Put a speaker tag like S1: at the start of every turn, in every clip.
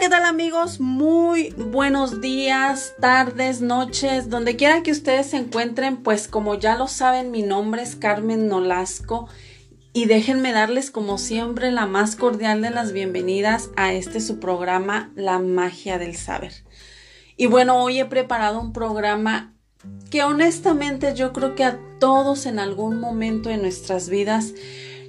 S1: ¿qué tal amigos? Muy buenos días, tardes, noches, donde quiera que ustedes se encuentren, pues como ya lo saben, mi nombre es Carmen Nolasco y déjenme darles como siempre la más cordial de las bienvenidas a este su programa La magia del saber. Y bueno, hoy he preparado un programa que honestamente yo creo que a todos en algún momento de nuestras vidas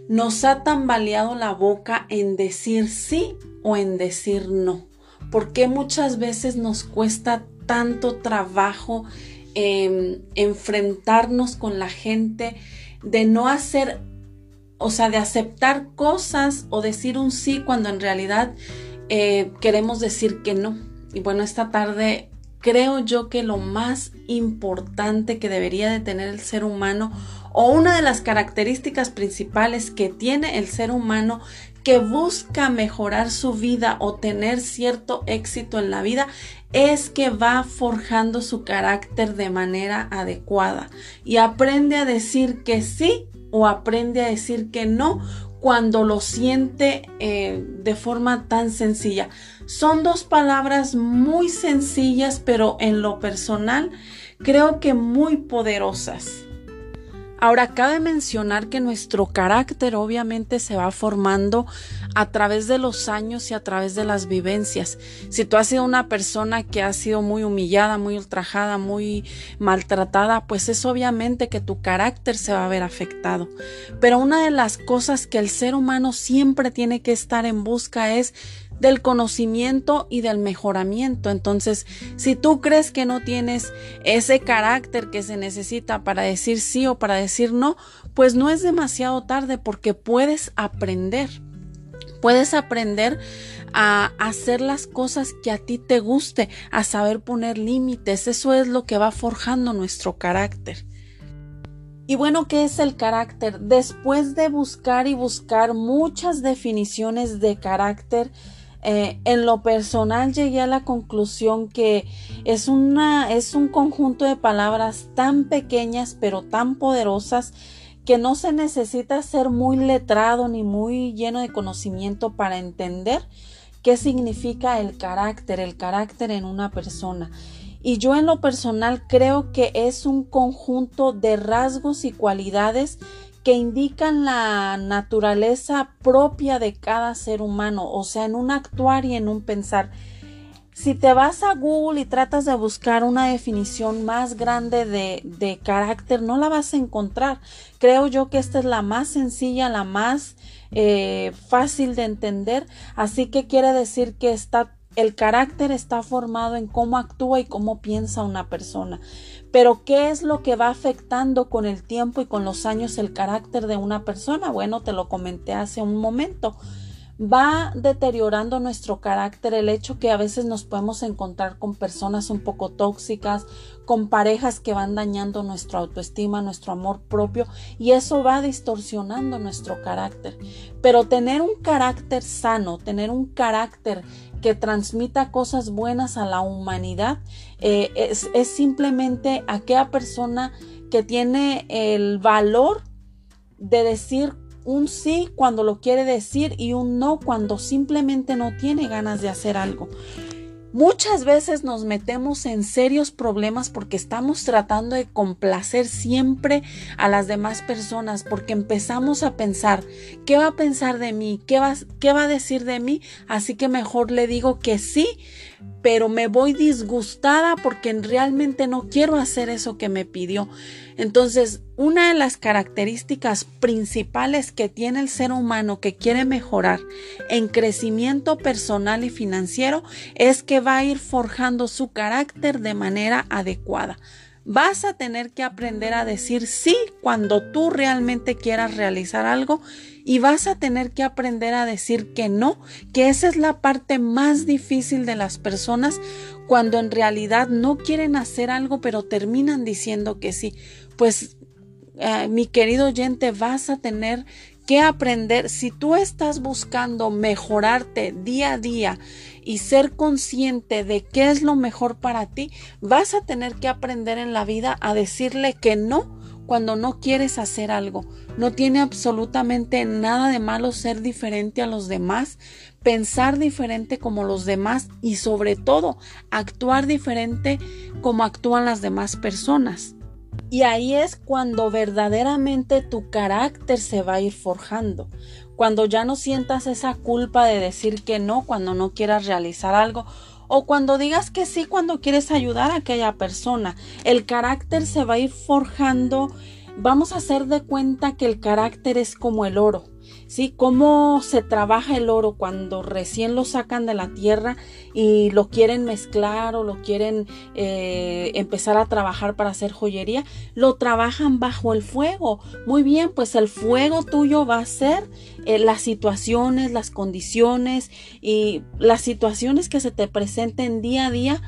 S1: nos ha tambaleado la boca en decir sí o en decir no. ¿Por qué muchas veces nos cuesta tanto trabajo em, enfrentarnos con la gente, de no hacer, o sea, de aceptar cosas o decir un sí cuando en realidad eh, queremos decir que no? Y bueno, esta tarde creo yo que lo más importante que debería de tener el ser humano o una de las características principales que tiene el ser humano que busca mejorar su vida o tener cierto éxito en la vida es que va forjando su carácter de manera adecuada y aprende a decir que sí o aprende a decir que no cuando lo siente eh, de forma tan sencilla. Son dos palabras muy sencillas, pero en lo personal creo que muy poderosas. Ahora, cabe mencionar que nuestro carácter obviamente se va formando a través de los años y a través de las vivencias. Si tú has sido una persona que ha sido muy humillada, muy ultrajada, muy maltratada, pues es obviamente que tu carácter se va a ver afectado. Pero una de las cosas que el ser humano siempre tiene que estar en busca es del conocimiento y del mejoramiento. Entonces, si tú crees que no tienes ese carácter que se necesita para decir sí o para decir no, pues no es demasiado tarde porque puedes aprender. Puedes aprender a hacer las cosas que a ti te guste, a saber poner límites. Eso es lo que va forjando nuestro carácter. Y bueno, ¿qué es el carácter? Después de buscar y buscar muchas definiciones de carácter, eh, en lo personal llegué a la conclusión que es, una, es un conjunto de palabras tan pequeñas pero tan poderosas que no se necesita ser muy letrado ni muy lleno de conocimiento para entender qué significa el carácter, el carácter en una persona. Y yo en lo personal creo que es un conjunto de rasgos y cualidades que indican la naturaleza propia de cada ser humano, o sea, en un actuar y en un pensar. Si te vas a Google y tratas de buscar una definición más grande de, de carácter, no la vas a encontrar. Creo yo que esta es la más sencilla, la más eh, fácil de entender, así que quiere decir que está el carácter está formado en cómo actúa y cómo piensa una persona. Pero ¿qué es lo que va afectando con el tiempo y con los años el carácter de una persona? Bueno, te lo comenté hace un momento. Va deteriorando nuestro carácter el hecho que a veces nos podemos encontrar con personas un poco tóxicas, con parejas que van dañando nuestra autoestima, nuestro amor propio y eso va distorsionando nuestro carácter. Pero tener un carácter sano, tener un carácter que transmita cosas buenas a la humanidad eh, es, es simplemente aquella persona que tiene el valor de decir un sí cuando lo quiere decir y un no cuando simplemente no tiene ganas de hacer algo. Muchas veces nos metemos en serios problemas porque estamos tratando de complacer siempre a las demás personas, porque empezamos a pensar, ¿qué va a pensar de mí? ¿Qué va, qué va a decir de mí? Así que mejor le digo que sí, pero me voy disgustada porque realmente no quiero hacer eso que me pidió. Entonces, una de las características principales que tiene el ser humano que quiere mejorar en crecimiento personal y financiero es que va a ir forjando su carácter de manera adecuada. Vas a tener que aprender a decir sí cuando tú realmente quieras realizar algo y vas a tener que aprender a decir que no, que esa es la parte más difícil de las personas cuando en realidad no quieren hacer algo pero terminan diciendo que sí. Pues eh, mi querido oyente, vas a tener que aprender, si tú estás buscando mejorarte día a día y ser consciente de qué es lo mejor para ti, vas a tener que aprender en la vida a decirle que no cuando no quieres hacer algo. No tiene absolutamente nada de malo ser diferente a los demás, pensar diferente como los demás y sobre todo actuar diferente como actúan las demás personas. Y ahí es cuando verdaderamente tu carácter se va a ir forjando. Cuando ya no sientas esa culpa de decir que no cuando no quieras realizar algo o cuando digas que sí cuando quieres ayudar a aquella persona. El carácter se va a ir forjando. Vamos a hacer de cuenta que el carácter es como el oro. ¿Sí? Cómo se trabaja el oro cuando recién lo sacan de la tierra y lo quieren mezclar o lo quieren eh, empezar a trabajar para hacer joyería, lo trabajan bajo el fuego. Muy bien, pues el fuego tuyo va a ser eh, las situaciones, las condiciones y las situaciones que se te presenten día a día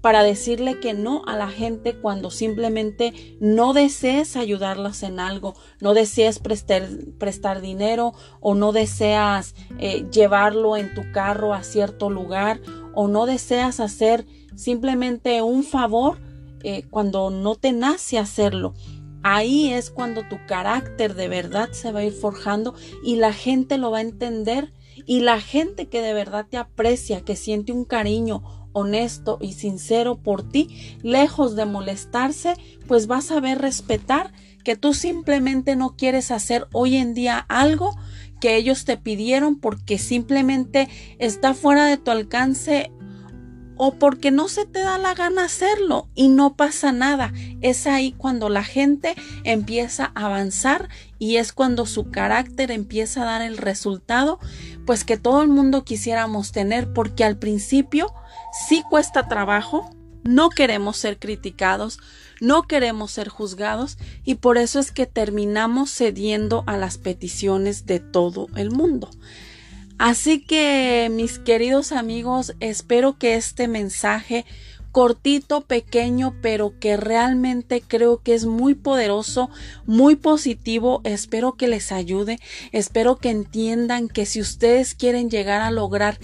S1: para decirle que no a la gente cuando simplemente no desees ayudarlas en algo, no deseas prestar, prestar dinero o no deseas eh, llevarlo en tu carro a cierto lugar o no deseas hacer simplemente un favor eh, cuando no te nace hacerlo. Ahí es cuando tu carácter de verdad se va a ir forjando y la gente lo va a entender y la gente que de verdad te aprecia, que siente un cariño honesto y sincero por ti, lejos de molestarse, pues vas a ver respetar que tú simplemente no quieres hacer hoy en día algo que ellos te pidieron porque simplemente está fuera de tu alcance o porque no se te da la gana hacerlo y no pasa nada. Es ahí cuando la gente empieza a avanzar y es cuando su carácter empieza a dar el resultado, pues que todo el mundo quisiéramos tener porque al principio sí cuesta trabajo, no queremos ser criticados, no queremos ser juzgados y por eso es que terminamos cediendo a las peticiones de todo el mundo. Así que mis queridos amigos, espero que este mensaje cortito, pequeño, pero que realmente creo que es muy poderoso, muy positivo. Espero que les ayude. Espero que entiendan que si ustedes quieren llegar a lograr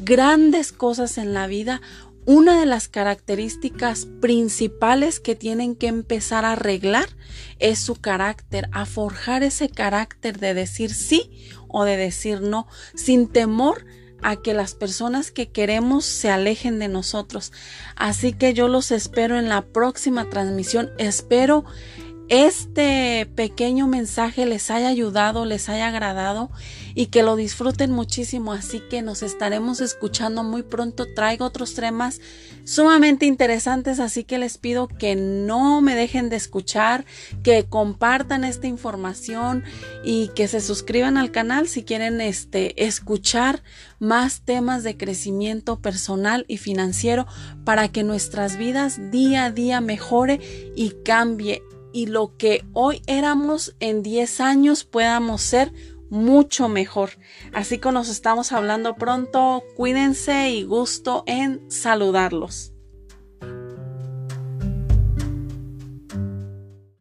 S1: grandes cosas en la vida, una de las características principales que tienen que empezar a arreglar es su carácter, a forjar ese carácter de decir sí o de decir no, sin temor a que las personas que queremos se alejen de nosotros. Así que yo los espero en la próxima transmisión. Espero este pequeño mensaje les haya ayudado, les haya agradado y que lo disfruten muchísimo. Así que nos estaremos escuchando muy pronto. Traigo otros temas sumamente interesantes, así que les pido que no me dejen de escuchar, que compartan esta información y que se suscriban al canal si quieren este escuchar más temas de crecimiento personal y financiero para que nuestras vidas día a día mejore y cambie y lo que hoy éramos en 10 años podamos ser mucho mejor. Así que nos estamos hablando pronto. Cuídense y gusto en saludarlos.